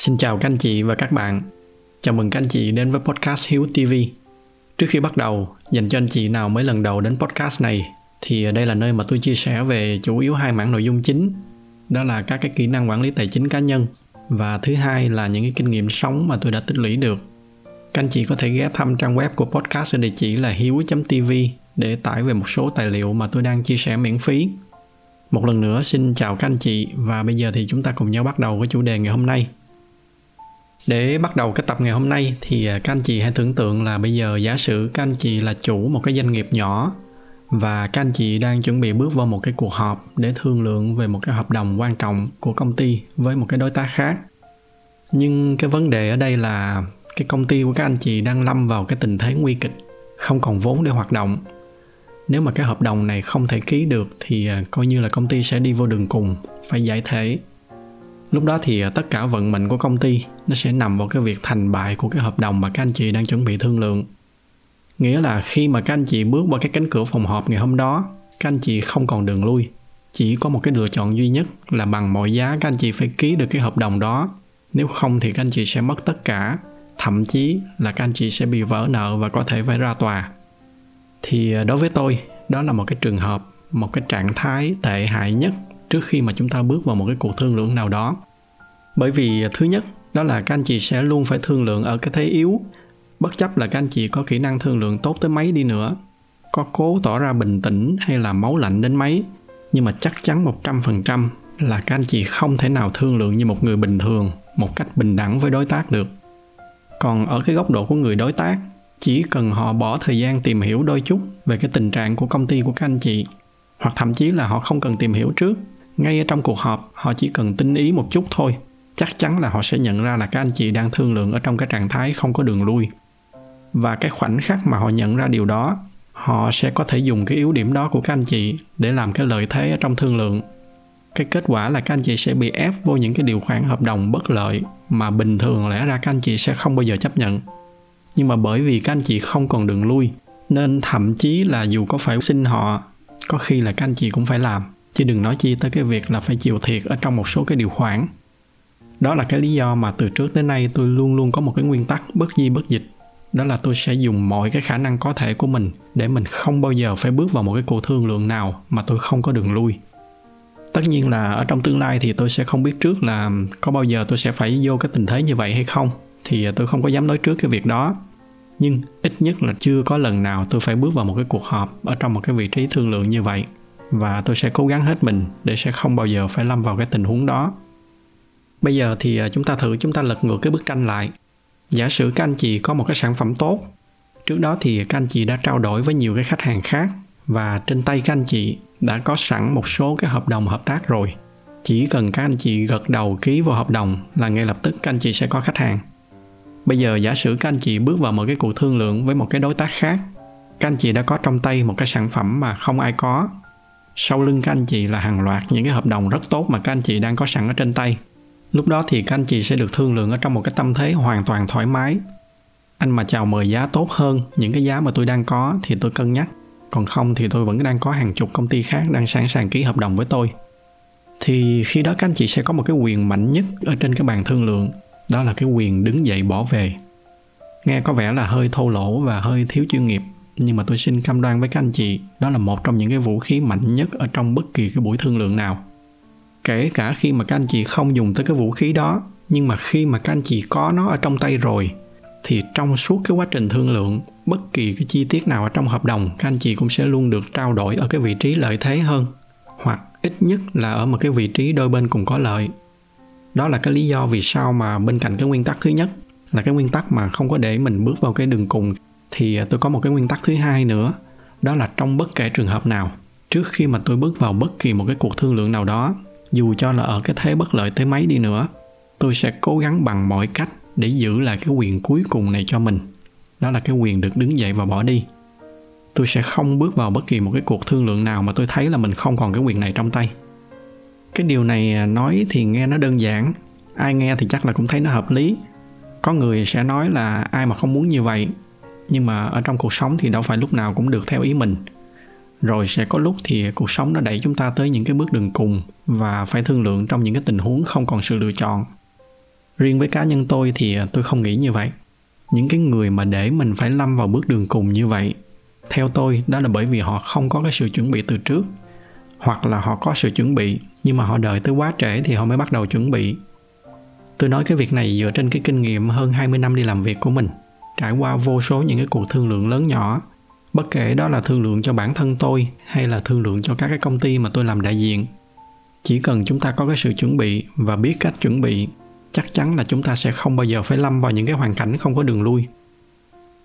Xin chào các anh chị và các bạn. Chào mừng các anh chị đến với podcast Hiếu TV. Trước khi bắt đầu, dành cho anh chị nào mới lần đầu đến podcast này thì đây là nơi mà tôi chia sẻ về chủ yếu hai mảng nội dung chính. Đó là các cái kỹ năng quản lý tài chính cá nhân và thứ hai là những cái kinh nghiệm sống mà tôi đã tích lũy được. Các anh chị có thể ghé thăm trang web của podcast ở địa chỉ là hiếu.tv để tải về một số tài liệu mà tôi đang chia sẻ miễn phí. Một lần nữa xin chào các anh chị và bây giờ thì chúng ta cùng nhau bắt đầu với chủ đề ngày hôm nay. Để bắt đầu cái tập ngày hôm nay thì à, các anh chị hãy tưởng tượng là bây giờ giả sử các anh chị là chủ một cái doanh nghiệp nhỏ và các anh chị đang chuẩn bị bước vào một cái cuộc họp để thương lượng về một cái hợp đồng quan trọng của công ty với một cái đối tác khác. Nhưng cái vấn đề ở đây là cái công ty của các anh chị đang lâm vào cái tình thế nguy kịch, không còn vốn để hoạt động. Nếu mà cái hợp đồng này không thể ký được thì à, coi như là công ty sẽ đi vô đường cùng, phải giải thể lúc đó thì à, tất cả vận mệnh của công ty nó sẽ nằm vào cái việc thành bại của cái hợp đồng mà các anh chị đang chuẩn bị thương lượng. Nghĩa là khi mà các anh chị bước qua cái cánh cửa phòng họp ngày hôm đó, các anh chị không còn đường lui. Chỉ có một cái lựa chọn duy nhất là bằng mọi giá các anh chị phải ký được cái hợp đồng đó. Nếu không thì các anh chị sẽ mất tất cả. Thậm chí là các anh chị sẽ bị vỡ nợ và có thể phải ra tòa. Thì à, đối với tôi, đó là một cái trường hợp, một cái trạng thái tệ hại nhất trước khi mà chúng ta bước vào một cái cuộc thương lượng nào đó. Bởi vì thứ nhất, đó là các anh chị sẽ luôn phải thương lượng ở cái thế yếu. Bất chấp là các anh chị có kỹ năng thương lượng tốt tới mấy đi nữa. Có cố tỏ ra bình tĩnh hay là máu lạnh đến mấy. Nhưng mà chắc chắn 100% là các anh chị không thể nào thương lượng như một người bình thường, một cách bình đẳng với đối tác được. Còn ở cái góc độ của người đối tác, chỉ cần họ bỏ thời gian tìm hiểu đôi chút về cái tình trạng của công ty của các anh chị, hoặc thậm chí là họ không cần tìm hiểu trước ngay ở trong cuộc họp, họ chỉ cần tinh ý một chút thôi. Chắc chắn là họ sẽ nhận ra là các anh chị đang thương lượng ở trong cái trạng thái không có đường lui. Và cái khoảnh khắc mà họ nhận ra điều đó, họ sẽ có thể dùng cái yếu điểm đó của các anh chị để làm cái lợi thế ở trong thương lượng. Cái kết quả là các anh chị sẽ bị ép vô những cái điều khoản hợp đồng bất lợi mà bình thường lẽ ra các anh chị sẽ không bao giờ chấp nhận. Nhưng mà bởi vì các anh chị không còn đường lui, nên thậm chí là dù có phải xin họ, có khi là các anh chị cũng phải làm chứ đừng nói chi tới cái việc là phải chịu thiệt ở trong một số cái điều khoản. Đó là cái lý do mà từ trước tới nay tôi luôn luôn có một cái nguyên tắc bất di bất dịch. Đó là tôi sẽ dùng mọi cái khả năng có thể của mình để mình không bao giờ phải bước vào một cái cuộc thương lượng nào mà tôi không có đường lui. Tất nhiên là ở trong tương lai thì tôi sẽ không biết trước là có bao giờ tôi sẽ phải vô cái tình thế như vậy hay không, thì tôi không có dám nói trước cái việc đó. Nhưng ít nhất là chưa có lần nào tôi phải bước vào một cái cuộc họp ở trong một cái vị trí thương lượng như vậy và tôi sẽ cố gắng hết mình để sẽ không bao giờ phải lâm vào cái tình huống đó. Bây giờ thì à, chúng ta thử chúng ta lật ngược cái bức tranh lại. Giả sử các anh chị có một cái sản phẩm tốt, trước đó thì các anh chị đã trao đổi với nhiều cái khách hàng khác và trên tay các anh chị đã có sẵn một số cái hợp đồng hợp tác rồi. Chỉ cần các anh chị gật đầu ký vào hợp đồng là ngay lập tức các anh chị sẽ có khách hàng. Bây giờ giả sử các anh chị bước vào một cái cuộc thương lượng với một cái đối tác khác, các anh chị đã có trong tay một cái sản phẩm mà không ai có sau lưng các anh chị là hàng loạt những cái hợp đồng rất tốt mà các anh chị đang có sẵn ở trên tay. Lúc đó thì các anh chị sẽ được thương lượng ở trong một cái tâm thế hoàn toàn thoải mái. Anh mà chào mời giá tốt hơn những cái giá mà tôi đang có thì tôi cân nhắc. Còn không thì tôi vẫn đang có hàng chục công ty khác đang sẵn sàng ký hợp đồng với tôi. Thì khi đó các anh chị sẽ có một cái quyền mạnh nhất ở trên cái bàn thương lượng, đó là cái quyền đứng dậy bỏ về. Nghe có vẻ là hơi thô lỗ và hơi thiếu chuyên nghiệp nhưng mà tôi xin cam đoan với các anh chị, đó là một trong những cái vũ khí mạnh nhất ở trong bất kỳ cái buổi thương lượng nào. Kể cả khi mà các anh chị không dùng tới cái vũ khí đó, nhưng mà khi mà các anh chị có nó ở trong tay rồi, thì trong suốt cái quá trình thương lượng, bất kỳ cái chi tiết nào ở trong hợp đồng, các anh chị cũng sẽ luôn được trao đổi ở cái vị trí lợi thế hơn, hoặc ít nhất là ở một cái vị trí đôi bên cùng có lợi. Đó là cái lý do vì sao mà bên cạnh cái nguyên tắc thứ nhất là cái nguyên tắc mà không có để mình bước vào cái đường cùng thì à, tôi có một cái nguyên tắc thứ hai nữa, đó là trong bất kể trường hợp nào, trước khi mà tôi bước vào bất kỳ một cái cuộc thương lượng nào đó, dù cho là ở cái thế bất lợi tới mấy đi nữa, tôi sẽ cố gắng bằng mọi cách để giữ lại cái quyền cuối cùng này cho mình. Đó là cái quyền được đứng dậy và bỏ đi. Tôi sẽ không bước vào bất kỳ một cái cuộc thương lượng nào mà tôi thấy là mình không còn cái quyền này trong tay. Cái điều này à, nói thì nghe nó đơn giản, ai nghe thì chắc là cũng thấy nó hợp lý. Có người sẽ nói là ai mà không muốn như vậy nhưng mà ở trong cuộc sống thì đâu phải lúc nào cũng được theo ý mình. Rồi sẽ có lúc thì cuộc sống nó đẩy chúng ta tới những cái bước đường cùng và phải thương lượng trong những cái tình huống không còn sự lựa chọn. Riêng với cá nhân tôi thì tôi không nghĩ như vậy. Những cái người mà để mình phải lâm vào bước đường cùng như vậy, theo tôi đó là bởi vì họ không có cái sự chuẩn bị từ trước, hoặc là họ có sự chuẩn bị nhưng mà họ đợi tới quá trễ thì họ mới bắt đầu chuẩn bị. Tôi nói cái việc này dựa trên cái kinh nghiệm hơn 20 năm đi làm việc của mình trải qua vô số những cái cuộc thương lượng lớn nhỏ. Bất kể đó là thương lượng cho bản thân tôi hay là thương lượng cho các cái công ty mà tôi làm đại diện, chỉ cần chúng ta có cái sự chuẩn bị và biết cách chuẩn bị, chắc chắn là chúng ta sẽ không bao giờ phải lâm vào những cái hoàn cảnh không có đường lui.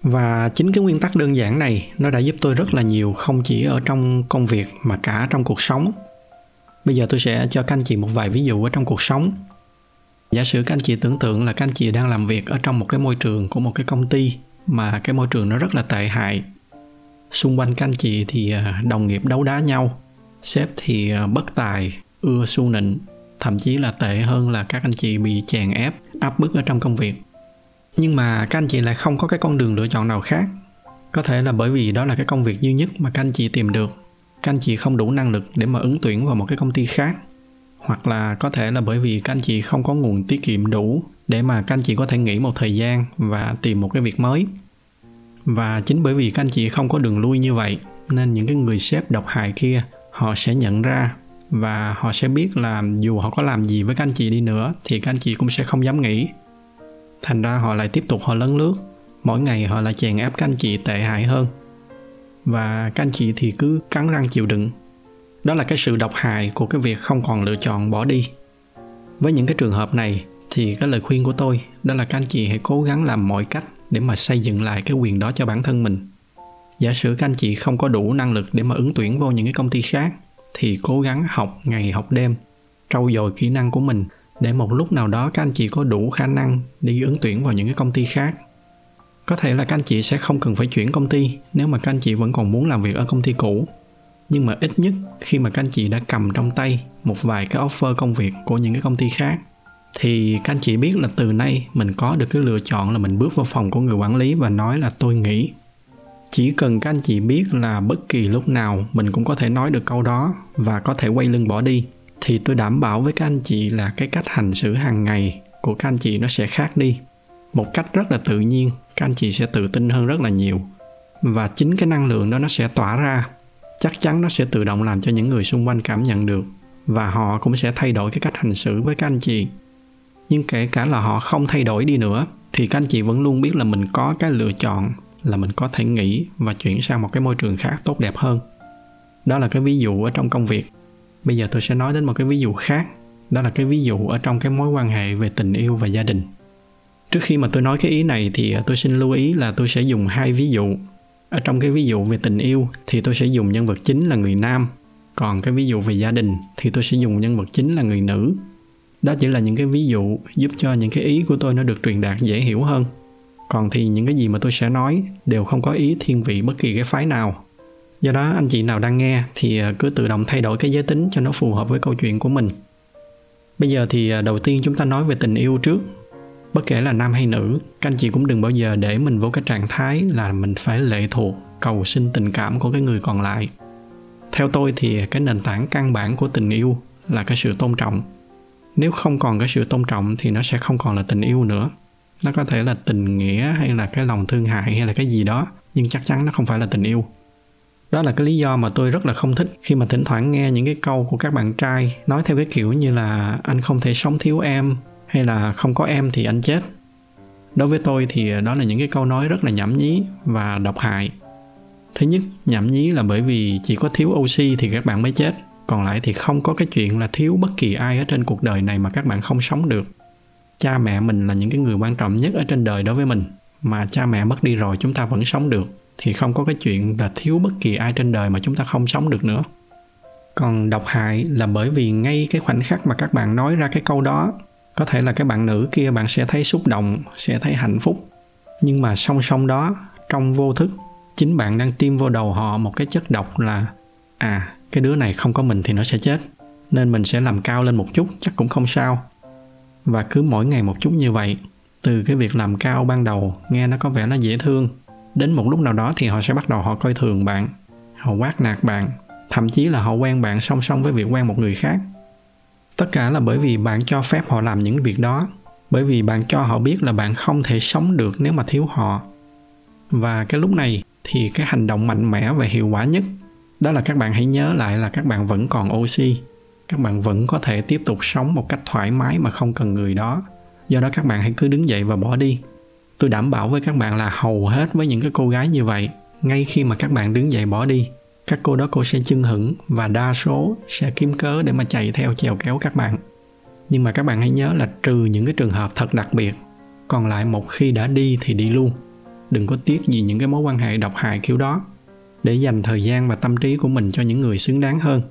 Và chính cái nguyên tắc đơn giản này, nó đã giúp tôi rất là nhiều không chỉ ở trong công việc mà cả trong cuộc sống. Bây giờ tôi sẽ cho các anh chị một vài ví dụ ở trong cuộc sống giả sử các anh chị tưởng tượng là các anh chị đang làm việc ở trong một cái môi trường của một cái công ty mà cái môi trường nó rất là tệ hại. Xung quanh các anh chị thì à, đồng nghiệp đấu đá nhau, sếp thì à, bất tài, ưa su nịnh, thậm chí là tệ hơn là các anh chị bị chèn ép, áp bức ở trong công việc. Nhưng mà các anh chị lại không có cái con đường lựa chọn nào khác. Có thể là bởi vì đó là cái công việc duy nhất mà các anh chị tìm được. Các anh chị không đủ năng lực để mà ứng tuyển vào một cái công ty khác hoặc là có thể là bởi vì các anh chị không có nguồn tiết kiệm đủ để mà các anh chị có thể nghỉ một thời gian và tìm một cái việc mới. Và chính bởi vì các anh chị không có đường lui như vậy, nên những cái người sếp độc hại kia, họ sẽ nhận ra và họ sẽ biết là dù họ có làm gì với các anh chị đi nữa, thì các anh chị cũng sẽ không dám nghỉ. Thành ra họ lại tiếp tục họ lấn lướt. Mỗi ngày họ lại chèn ép các anh chị tệ hại hơn. Và các anh chị thì cứ cắn răng chịu đựng đó là cái sự độc hại của cái việc không còn lựa chọn bỏ đi. Với những cái trường hợp này thì cái lời khuyên của tôi, đó là các anh chị hãy cố gắng làm mọi cách để mà xây dựng lại cái quyền đó cho bản thân mình. Giả sử các anh chị không có đủ năng lực để mà ứng tuyển vô những cái công ty khác, thì cố gắng học ngày học đêm, trau dồi kỹ năng của mình để một lúc nào đó các anh chị có đủ khả năng đi ứng tuyển vào những cái công ty khác. Có thể là các anh chị sẽ không cần phải chuyển công ty nếu mà các anh chị vẫn còn muốn làm việc ở công ty cũ nhưng mà ít nhất khi mà các anh chị đã cầm trong tay một vài cái offer công việc của những cái công ty khác, thì các anh chị biết là từ nay mình có được cái lựa chọn là mình bước vào phòng của người quản lý và nói là tôi nghĩ chỉ cần các anh chị biết là bất kỳ lúc nào mình cũng có thể nói được câu đó và có thể quay lưng bỏ đi, thì tôi đảm bảo với các anh chị là cái cách hành xử hàng ngày của các anh chị nó sẽ khác đi. Một cách rất là tự nhiên, các anh chị sẽ tự tin hơn rất là nhiều và chính cái năng lượng đó nó sẽ tỏa ra chắc chắn nó sẽ tự động làm cho những người xung quanh cảm nhận được, và họ cũng sẽ thay đổi cái cách hành xử với các anh chị. Nhưng kể cả là họ không thay đổi đi nữa, thì các anh chị vẫn luôn biết là mình có cái lựa chọn, là mình có thể nghỉ và chuyển sang một cái môi trường khác tốt đẹp hơn. Đó là cái ví dụ ở trong công việc. Bây giờ tôi sẽ nói đến một cái ví dụ khác. Đó là cái ví dụ ở trong cái mối quan hệ về tình yêu và gia đình. Trước khi mà tôi nói cái ý này thì ờ, tôi xin lưu ý là tôi sẽ dùng hai ví dụ ở trong cái ví dụ về tình yêu thì tôi sẽ dùng nhân vật chính là người nam. Còn cái ví dụ về gia đình thì tôi sẽ dùng nhân vật chính là người nữ. Đó chỉ là những cái ví dụ giúp cho những cái ý của tôi nó được truyền đạt dễ hiểu hơn. Còn thì những cái gì mà tôi sẽ nói đều không có ý thiên vị bất kỳ cái phái nào. Do đó, anh chị nào đang nghe thì à, cứ tự động thay đổi cái giới tính cho nó phù hợp với câu chuyện của mình. Bây giờ thì à, đầu tiên chúng ta nói về tình yêu trước bất kể là nam hay nữ, các anh chị cũng đừng bao giờ để mình vô cái trạng thái là mình phải lệ thuộc, cầu xin tình cảm của cái người còn lại. Theo tôi thì cái nền tảng căn bản của tình yêu là cái sự tôn trọng. Nếu không còn cái sự tôn trọng thì nó sẽ không còn là tình yêu nữa. Nó có thể là tình nghĩa hay là cái lòng thương hại hay là cái gì đó, nhưng chắc chắn nó không phải là tình yêu. Đó là cái lý do mà tôi rất là không thích khi mà thỉnh thoảng nghe những cái câu của các bạn trai nói theo cái kiểu như là anh không thể sống thiếu em hay là không có em thì anh chết? Đối với tôi thì đó là những cái câu nói rất là nhảm nhí và độc hại. Thứ nhất, nhảm nhí là bởi vì chỉ có thiếu oxy thì các bạn mới chết, còn lại thì không có cái chuyện là thiếu bất kỳ ai ở trên cuộc đời này mà các bạn không sống được. Cha mẹ mình là những cái người quan trọng nhất ở trên đời đối với mình, mà cha mẹ mất đi rồi chúng ta vẫn sống được, thì không có cái chuyện là thiếu bất kỳ ai trên đời mà chúng ta không sống được nữa. Còn độc hại là bởi vì ngay cái khoảnh khắc mà các bạn nói ra cái câu đó có thể là cái bạn nữ kia bạn sẽ thấy xúc động, sẽ thấy hạnh phúc. Nhưng mà song song đó, trong vô thức, chính bạn đang tiêm vô đầu họ một cái chất độc là à cái đứa này không có mình thì nó sẽ chết. Nên mình sẽ làm cao lên một chút, chắc cũng không sao. Và cứ mỗi ngày một chút như vậy, từ cái việc làm cao ban đầu, nghe nó có vẻ nó dễ thương. Đến một lúc nào đó thì họ sẽ bắt đầu họ coi thường bạn, họ quát nạt bạn. Thậm chí là họ quen bạn song song với việc quen một người khác tất cả là bởi vì bạn cho phép họ làm những việc đó, bởi vì bạn cho họ biết là bạn không thể sống được nếu mà thiếu họ. Và cái lúc này thì cái hành động mạnh mẽ và hiệu quả nhất, đó là các bạn hãy nhớ lại là các bạn vẫn còn oxy, các bạn vẫn có thể tiếp tục sống một cách thoải mái mà không cần người đó. Do đó các bạn hãy cứ đứng dậy và bỏ đi. Tôi đảm bảo với các bạn là hầu hết với những cái cô gái như vậy, ngay khi mà các bạn đứng dậy bỏ đi các cô đó cô sẽ chưng hửng và đa số sẽ kiếm cớ để mà chạy theo chèo kéo các bạn. Nhưng mà các bạn hãy nhớ là trừ những cái trường hợp thật đặc biệt, còn lại một khi đã đi thì đi luôn. Đừng có tiếc gì những cái mối quan hệ độc hại kiểu đó, để dành thời gian và tâm trí của mình cho những người xứng đáng hơn.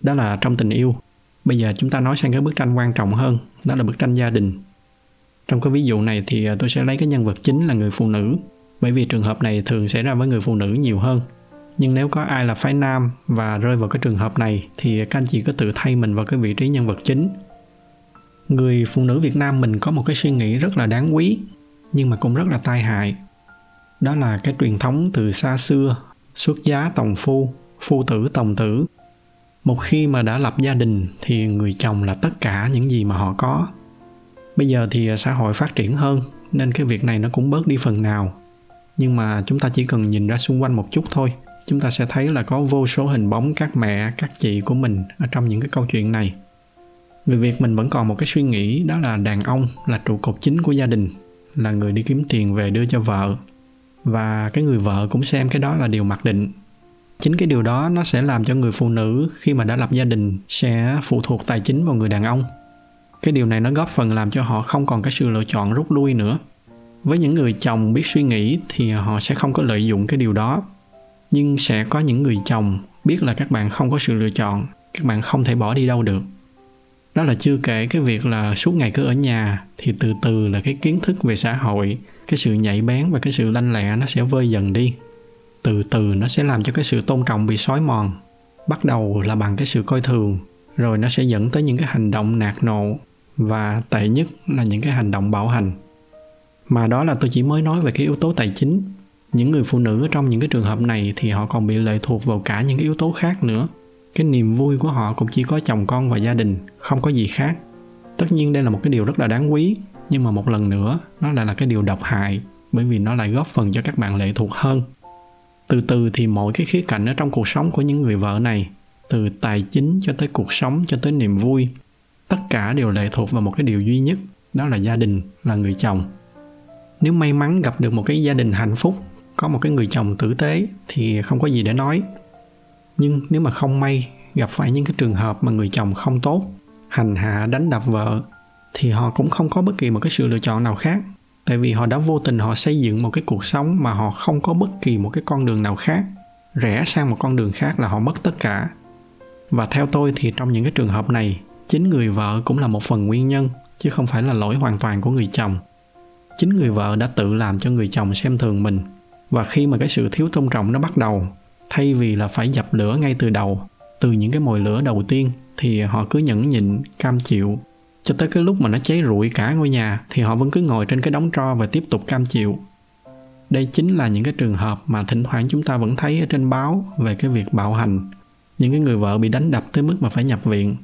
Đó là trong tình yêu. Bây giờ chúng ta nói sang cái bức tranh quan trọng hơn, đó là bức tranh gia đình. Trong cái ví dụ này thì à, tôi sẽ lấy cái nhân vật chính là người phụ nữ, bởi vì trường hợp này thường xảy ra với người phụ nữ nhiều hơn nhưng nếu có ai là phái nam và rơi vào cái trường hợp này, thì các anh chị cứ tự thay mình vào cái vị trí nhân vật chính. Người phụ nữ việt nam mình có một cái suy nghĩ rất là đáng quý, nhưng mà cũng rất là tai hại. Đó là cái truyền thống từ xa xưa, xuất giá tòng phu phu tử tòng tử. Một khi mà đã lập gia đình, thì người chồng là tất cả những gì mà họ có. Bây giờ thì xã hội phát triển hơn, nên cái việc này nó cũng bớt đi phần nào. Nhưng mà chúng ta chỉ cần nhìn ra xung quanh một chút thôi chúng ta sẽ thấy là có vô số hình bóng các mẹ, các chị của mình ở trong những cái câu chuyện này. Người việt mình vẫn còn một cái suy nghĩ, đó là đàn ông là trụ cột chính của gia đình, là người đi kiếm tiền về đưa cho vợ. Và cái người vợ cũng xem cái đó là điều mặc định. Chính cái điều đó nó sẽ làm cho người phụ nữ khi mà đã lập gia đình sẽ phụ thuộc tài chính vào người đàn ông. Cái điều này nó góp phần làm cho họ không còn cái sự lựa chọn rút lui nữa. Với những người chồng biết suy nghĩ thì họ sẽ không có lợi dụng cái điều đó nhưng sẽ có những người chồng biết là các bạn không có sự lựa chọn, các bạn không thể bỏ đi đâu được. Đó là chưa kể cái việc là suốt ngày cứ ở nhà thì từ từ là cái kiến thức về xã hội, cái sự nhạy bén và cái sự lanh lẹ nó sẽ vơi dần đi. Từ từ nó sẽ làm cho cái sự tôn trọng bị xói mòn, bắt đầu là bằng cái sự coi thường, rồi nó sẽ dẫn tới những cái hành động nạt nộ và tệ nhất là những cái hành động bạo hành. Mà đó là tôi chỉ mới nói về cái yếu tố tài chính những người phụ nữ trong những cái trường hợp này thì họ còn bị lệ thuộc vào cả những cái yếu tố khác nữa. Cái niềm vui của họ cũng chỉ có chồng con và gia đình, không có gì khác. Tất nhiên đây là một cái điều rất là đáng quý, nhưng mà một lần nữa, nó lại là cái điều độc hại, bởi vì nó lại góp phần cho các bạn lệ thuộc hơn. Từ từ thì mỗi cái khía cạnh ở trong cuộc sống của những người vợ này, từ tài chính cho tới cuộc sống, cho tới niềm vui, tất cả đều lệ thuộc vào một cái điều duy nhất, đó là gia đình, là người chồng. Nếu may mắn gặp được một cái gia đình hạnh phúc có một cái người chồng tử tế thì không có gì để nói. Nhưng nếu mà không may gặp phải những cái trường hợp mà người chồng không tốt, hành hạ, đánh đập vợ, thì họ cũng không có bất kỳ một cái sự lựa chọn nào khác. Tại vì họ đã vô tình họ xây dựng một cái cuộc sống mà họ không có bất kỳ một cái con đường nào khác. Rẽ sang một con đường khác là họ mất tất cả. Và theo tôi thì trong những cái trường hợp này, chính người vợ cũng là một phần nguyên nhân, chứ không phải là lỗi hoàn toàn của người chồng. Chính người vợ đã tự làm cho người chồng xem thường mình và khi mà cái sự thiếu tôn trọng nó bắt đầu, thay vì là phải dập lửa ngay từ đầu, từ những cái mồi lửa đầu tiên, thì họ cứ nhẫn nhịn, cam chịu. Cho tới cái lúc mà nó cháy rụi cả ngôi nhà, thì họ vẫn cứ ngồi trên cái đống tro và tiếp tục cam chịu. Đây chính là những cái trường hợp mà thỉnh thoảng chúng ta vẫn thấy ở trên báo về cái việc bạo hành. Những cái người vợ bị đánh đập tới mức mà phải nhập viện.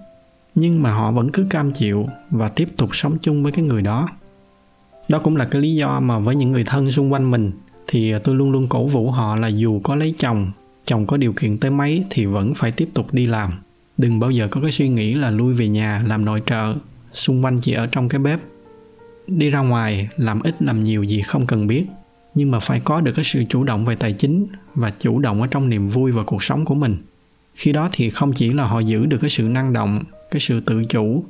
Nhưng mà họ vẫn cứ cam chịu và tiếp tục sống chung với cái người đó. Đó cũng là cái lý do mà với những người thân xung quanh mình thì à, tôi luôn luôn cổ vũ họ là dù có lấy chồng chồng có điều kiện tới mấy thì vẫn phải tiếp tục đi làm. Đừng bao giờ có cái suy nghĩ là lui về nhà, làm nội trợ, xung quanh chỉ ở trong cái bếp. Đi ra ngoài, làm ít, làm nhiều gì không cần biết. Nhưng mà phải có được cái sự chủ động về tài chính và chủ động ở trong niềm vui và cuộc sống của mình. Khi đó thì không chỉ là họ giữ được cái sự năng động, cái sự tự chủ,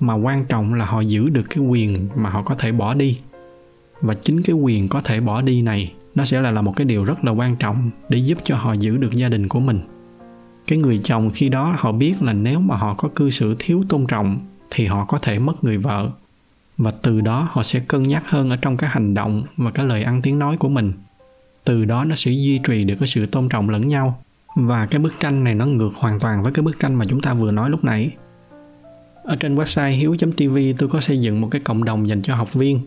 mà quan trọng là họ giữ được cái quyền mà họ có thể bỏ đi và chính cái quyền có thể bỏ đi này, nó sẽ là là một cái điều rất là quan trọng để giúp cho họ giữ được gia đình của mình. Cái người chồng khi đó họ biết là nếu mà họ có cư xử thiếu tôn trọng thì họ có thể mất người vợ. Và từ đó họ sẽ cân nhắc hơn ở trong cái hành động và cái lời ăn tiếng nói của mình. Từ đó nó sẽ duy trì được cái sự tôn trọng lẫn nhau. Và cái bức tranh này nó ngược hoàn toàn với cái bức tranh mà chúng ta vừa nói lúc nãy. Ở trên website hiếu.tv tôi có xây dựng một cái cộng đồng dành cho học viên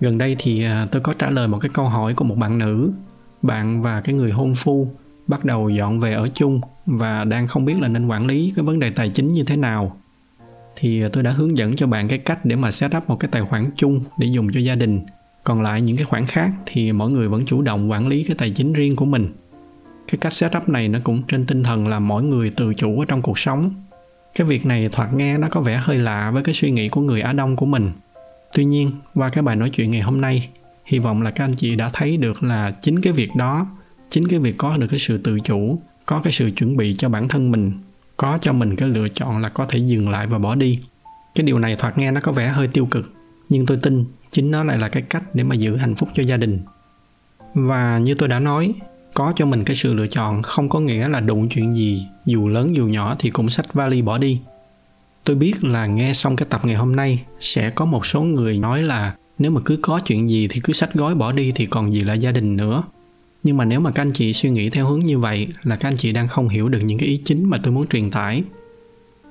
gần đây thì à, tôi có trả lời một cái câu hỏi của một bạn nữ. Bạn và cái người hôn phu bắt đầu dọn về ở chung và đang không biết là nên quản lý cái vấn đề tài chính như thế nào. Thì à, tôi đã hướng dẫn cho bạn cái cách để mà set up một cái tài khoản chung để dùng cho gia đình. Còn lại những cái khoản khác thì mỗi người vẫn chủ động quản lý cái tài chính riêng của mình. Cái cách setup này nó cũng trên tinh thần là mỗi người tự chủ ở trong cuộc sống. Cái việc này thoạt nghe nó có vẻ hơi lạ với cái suy nghĩ của người á đông của mình tuy nhiên, qua cái bài nói chuyện ngày hôm nay, hy vọng là các anh chị đã thấy được là chính cái việc đó, chính cái việc có được cái sự tự chủ, có cái sự chuẩn bị cho bản thân mình, có cho mình cái lựa chọn là có thể dừng lại và bỏ đi. Cái điều này thoạt nghe nó có vẻ hơi tiêu cực, nhưng tôi tin chính nó lại là cái cách để mà giữ hạnh phúc cho gia đình. Và như tôi đã nói, có cho mình cái sự lựa chọn không có nghĩa là đụng chuyện gì, dù lớn dù nhỏ thì cũng xách vali bỏ đi tôi biết là nghe xong cái tập ngày hôm nay sẽ có một số người nói là nếu mà cứ có chuyện gì thì cứ sách gói bỏ đi thì còn gì là gia đình nữa. Nhưng mà nếu mà các anh chị suy nghĩ theo hướng như vậy là các anh chị đang không hiểu được những cái ý chính mà tôi muốn truyền tải.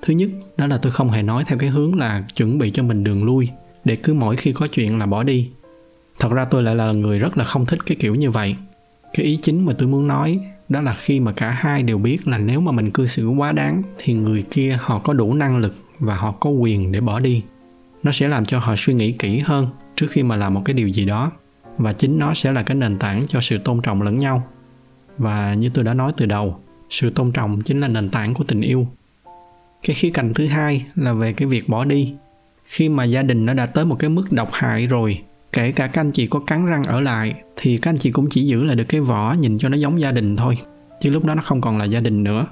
Thứ nhất, đó là tôi không hề nói theo cái hướng là chuẩn bị cho mình đường lui, để cứ mỗi khi có chuyện là bỏ đi. Thật ra tôi lại là người rất là không thích cái kiểu như vậy. Cái ý chính mà tôi muốn nói đó là khi mà cả hai đều biết là nếu mà mình cư xử quá đáng thì người kia họ có đủ năng lực và họ có quyền để bỏ đi. Nó sẽ làm cho họ suy nghĩ kỹ hơn trước khi mà làm một cái điều gì đó, và chính nó sẽ là cái nền tảng cho sự tôn trọng lẫn nhau. Và như tôi đã nói từ đầu, sự tôn trọng chính là nền tảng của tình yêu. Cái khía cạnh thứ hai là về cái việc bỏ đi. Khi mà gia đình nó đã tới một cái mức độc hại rồi, kể cả các anh chị có cắn răng ở lại, thì các anh chị cũng chỉ giữ lại được cái vỏ nhìn cho nó giống gia đình thôi, chứ lúc đó nó không còn là gia đình nữa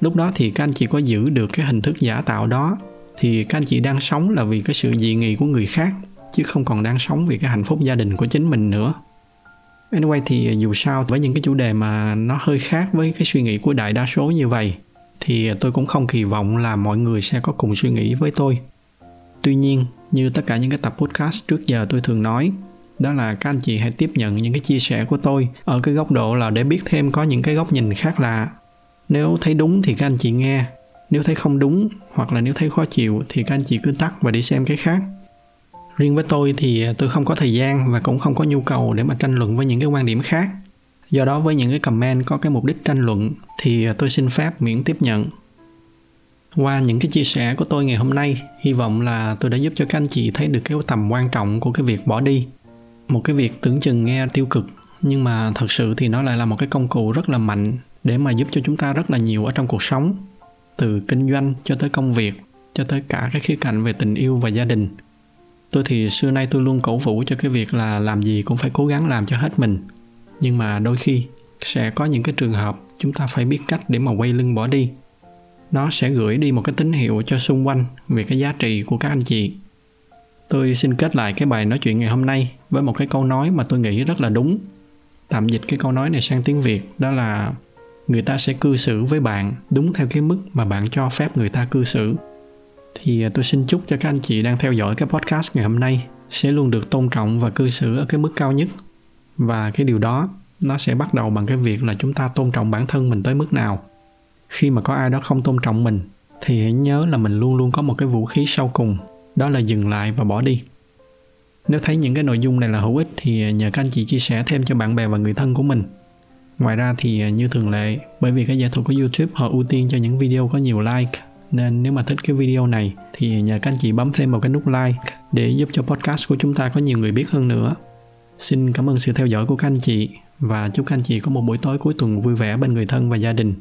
lúc đó thì các anh chị có giữ được cái hình thức giả tạo đó, thì các anh chị đang sống là vì cái sự dị nghị của người khác, chứ không còn đang sống vì cái hạnh phúc gia đình của chính mình nữa. Anyway thì dù sao, với những cái chủ đề mà nó hơi khác với cái suy nghĩ của đại đa số như vậy, thì tôi cũng không kỳ vọng là mọi người sẽ có cùng suy nghĩ với tôi. Tuy nhiên, như tất cả những cái tập podcast trước giờ tôi thường nói, đó là các anh chị hãy tiếp nhận những cái chia sẻ của tôi ở cái góc độ là để biết thêm có những cái góc nhìn khác lạ nếu thấy đúng thì các anh chị nghe. Nếu thấy không đúng hoặc là nếu thấy khó chịu thì các anh chị cứ tắt và đi xem cái khác. Riêng với tôi thì tôi không có thời gian và cũng không có nhu cầu để mà tranh luận với những cái quan điểm khác. Do đó với những cái comment có cái mục đích tranh luận thì tôi xin phép miễn tiếp nhận. Qua những cái chia sẻ của tôi ngày hôm nay, hy vọng là tôi đã giúp cho các anh chị thấy được cái tầm quan trọng của cái việc bỏ đi. Một cái việc tưởng chừng nghe tiêu cực, nhưng mà thật sự thì nó lại là một cái công cụ rất là mạnh để mà giúp cho chúng ta rất là nhiều ở trong cuộc sống, từ kinh doanh cho tới công việc, cho tới cả cái khía cạnh về tình yêu và gia đình. Tôi thì xưa nay tôi luôn cổ vũ cho cái việc là làm gì cũng phải cố gắng làm cho hết mình. Nhưng mà đôi khi sẽ có những cái trường hợp chúng ta phải biết cách để mà quay lưng bỏ đi. Nó sẽ gửi đi một cái tín hiệu cho xung quanh về cái giá trị của các anh chị. Tôi xin kết lại cái bài nói chuyện ngày hôm nay với một cái câu nói mà tôi nghĩ rất là đúng. Tạm dịch cái câu nói này sang tiếng việt, đó là người ta sẽ cư xử với bạn đúng theo cái mức mà bạn cho phép người ta cư xử. Thì à, tôi xin chúc cho các anh chị đang theo dõi cái podcast ngày hôm nay sẽ luôn được tôn trọng và cư xử ở cái mức cao nhất. Và cái điều đó, nó sẽ bắt đầu bằng cái việc là chúng ta tôn trọng bản thân mình tới mức nào. Khi mà có ai đó không tôn trọng mình, thì hãy nhớ là mình luôn luôn có một cái vũ khí sau cùng, đó là dừng lại và bỏ đi. Nếu thấy những cái nội dung này là hữu ích thì à, nhờ các anh chị chia sẻ thêm cho bạn bè và người thân của mình ngoài ra thì à, như thường lệ, bởi vì cái giải thuật của youtube, họ ưu tiên cho những video có nhiều like. Nên nếu mà thích cái video này thì nhờ các anh chị bấm thêm vào cái nút like để giúp cho podcast của chúng ta có nhiều người biết hơn nữa. Xin cảm ơn sự theo dõi của các anh chị và chúc các anh chị có một buổi tối cuối tuần vui vẻ bên người thân và gia đình.